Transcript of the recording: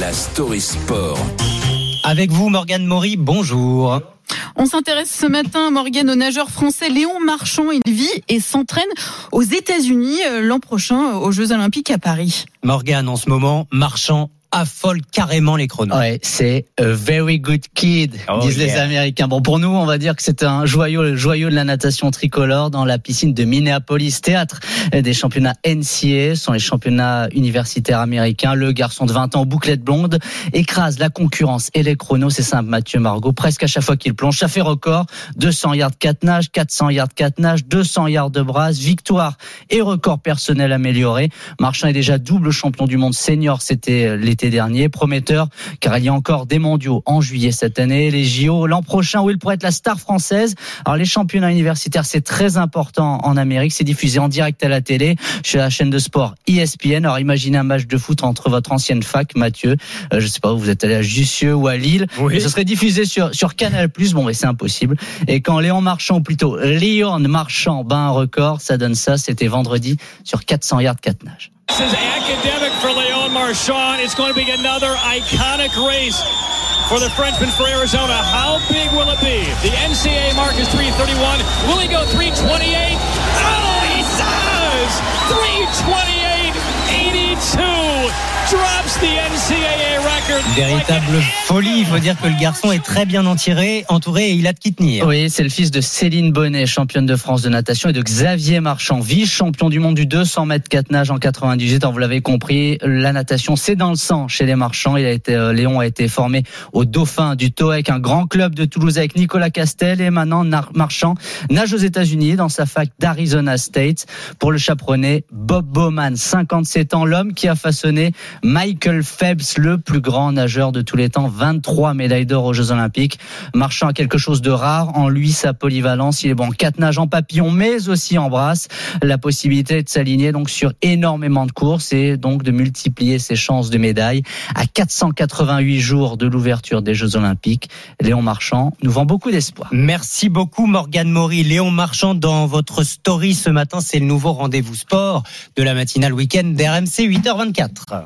La story sport. Avec vous, Morgane Maury, bonjour. On s'intéresse ce matin, Morgane, au nageur français Léon Marchand. Il vit et s'entraîne aux États-Unis euh, l'an prochain aux Jeux Olympiques à Paris. Morgane, en ce moment, Marchand affole carrément les chronos. Ouais, c'est a very good kid, Oh, disent les. Américains. Bon, pour nous, on va dire que c'est un joyau, le joyau de la natation tricolore dans la piscine de Minneapolis, théâtre des championnats NCA, sont les championnats universitaires américains. Le garçon de 20 ans, bouclette blonde, écrase la concurrence et les chronos. C'est simple, Mathieu Margot. Presque à chaque fois qu'il plonge, ça fait record. 200 yards 4 nages, 400 yards 4 nages, 200 yards de brasse, victoire et record personnel amélioré. Marchand est déjà double champion du monde senior, c'était l'été dernier. Prometteur, car il y a encore des mondiaux en juillet cette année, les JO l'an prochain où il pourrait être la star française. Alors les championnats universitaires, c'est très important en Amérique, c'est diffusé en direct à la télé chez la chaîne de sport ESPN. Alors imaginez un match de foot entre votre ancienne fac, Mathieu, euh, je sais pas où vous êtes allé à Jussieu ou à Lille, Oui. et ce serait diffusé sur sur Canal+. Bon, mais c'est impossible. Et quand Léon Marchand, ou plutôt Léon Marchand bat un record, ça donne ça. C'était vendredi sur 400 yards 4 nages. This is academic for Leon Marchand. It's going to be another iconic race for the Frenchman for Arizona. How big will it be? The NCAA mark is 331. Will he go 328? Véritable folie. Il faut dire que le garçon est très bien entouré, entouré et il a de qui tenir. Oui, c'est le fils de Céline Bonnet, championne de France de natation, et de Xavier Marchand, vice-champion du monde du 200 mètres 4 nages en 98. Alors, vous l'avez compris, la natation, c'est dans le sang chez les marchands. Il a été, euh, Léon a été formé au Dauphin du TOEC, un grand club de Toulouse avec Nicolas Castel et maintenant Nar- Marchand nage aux États-Unis dans sa fac d'Arizona State pour le chaperonner Bob Bowman, 57 ans, l'homme qui a façonné Michael Phelps, le plus grand nageur de tous les temps, 23 médailles d'or aux Jeux Olympiques. Marchand a quelque chose de rare en lui, sa polyvalence. Il est bon en quatre nages en papillon, mais aussi en brasse. La possibilité de s'aligner donc sur énormément de courses et donc de multiplier ses chances de médaille. À 488 jours de l'ouverture des Jeux Olympiques, Léon Marchand nous vend beaucoup d'espoir. Merci beaucoup Morgane Maury. Léon Marchand dans votre story ce matin, c'est le nouveau rendez-vous sport de la matinale week-end d'RMC 8h24.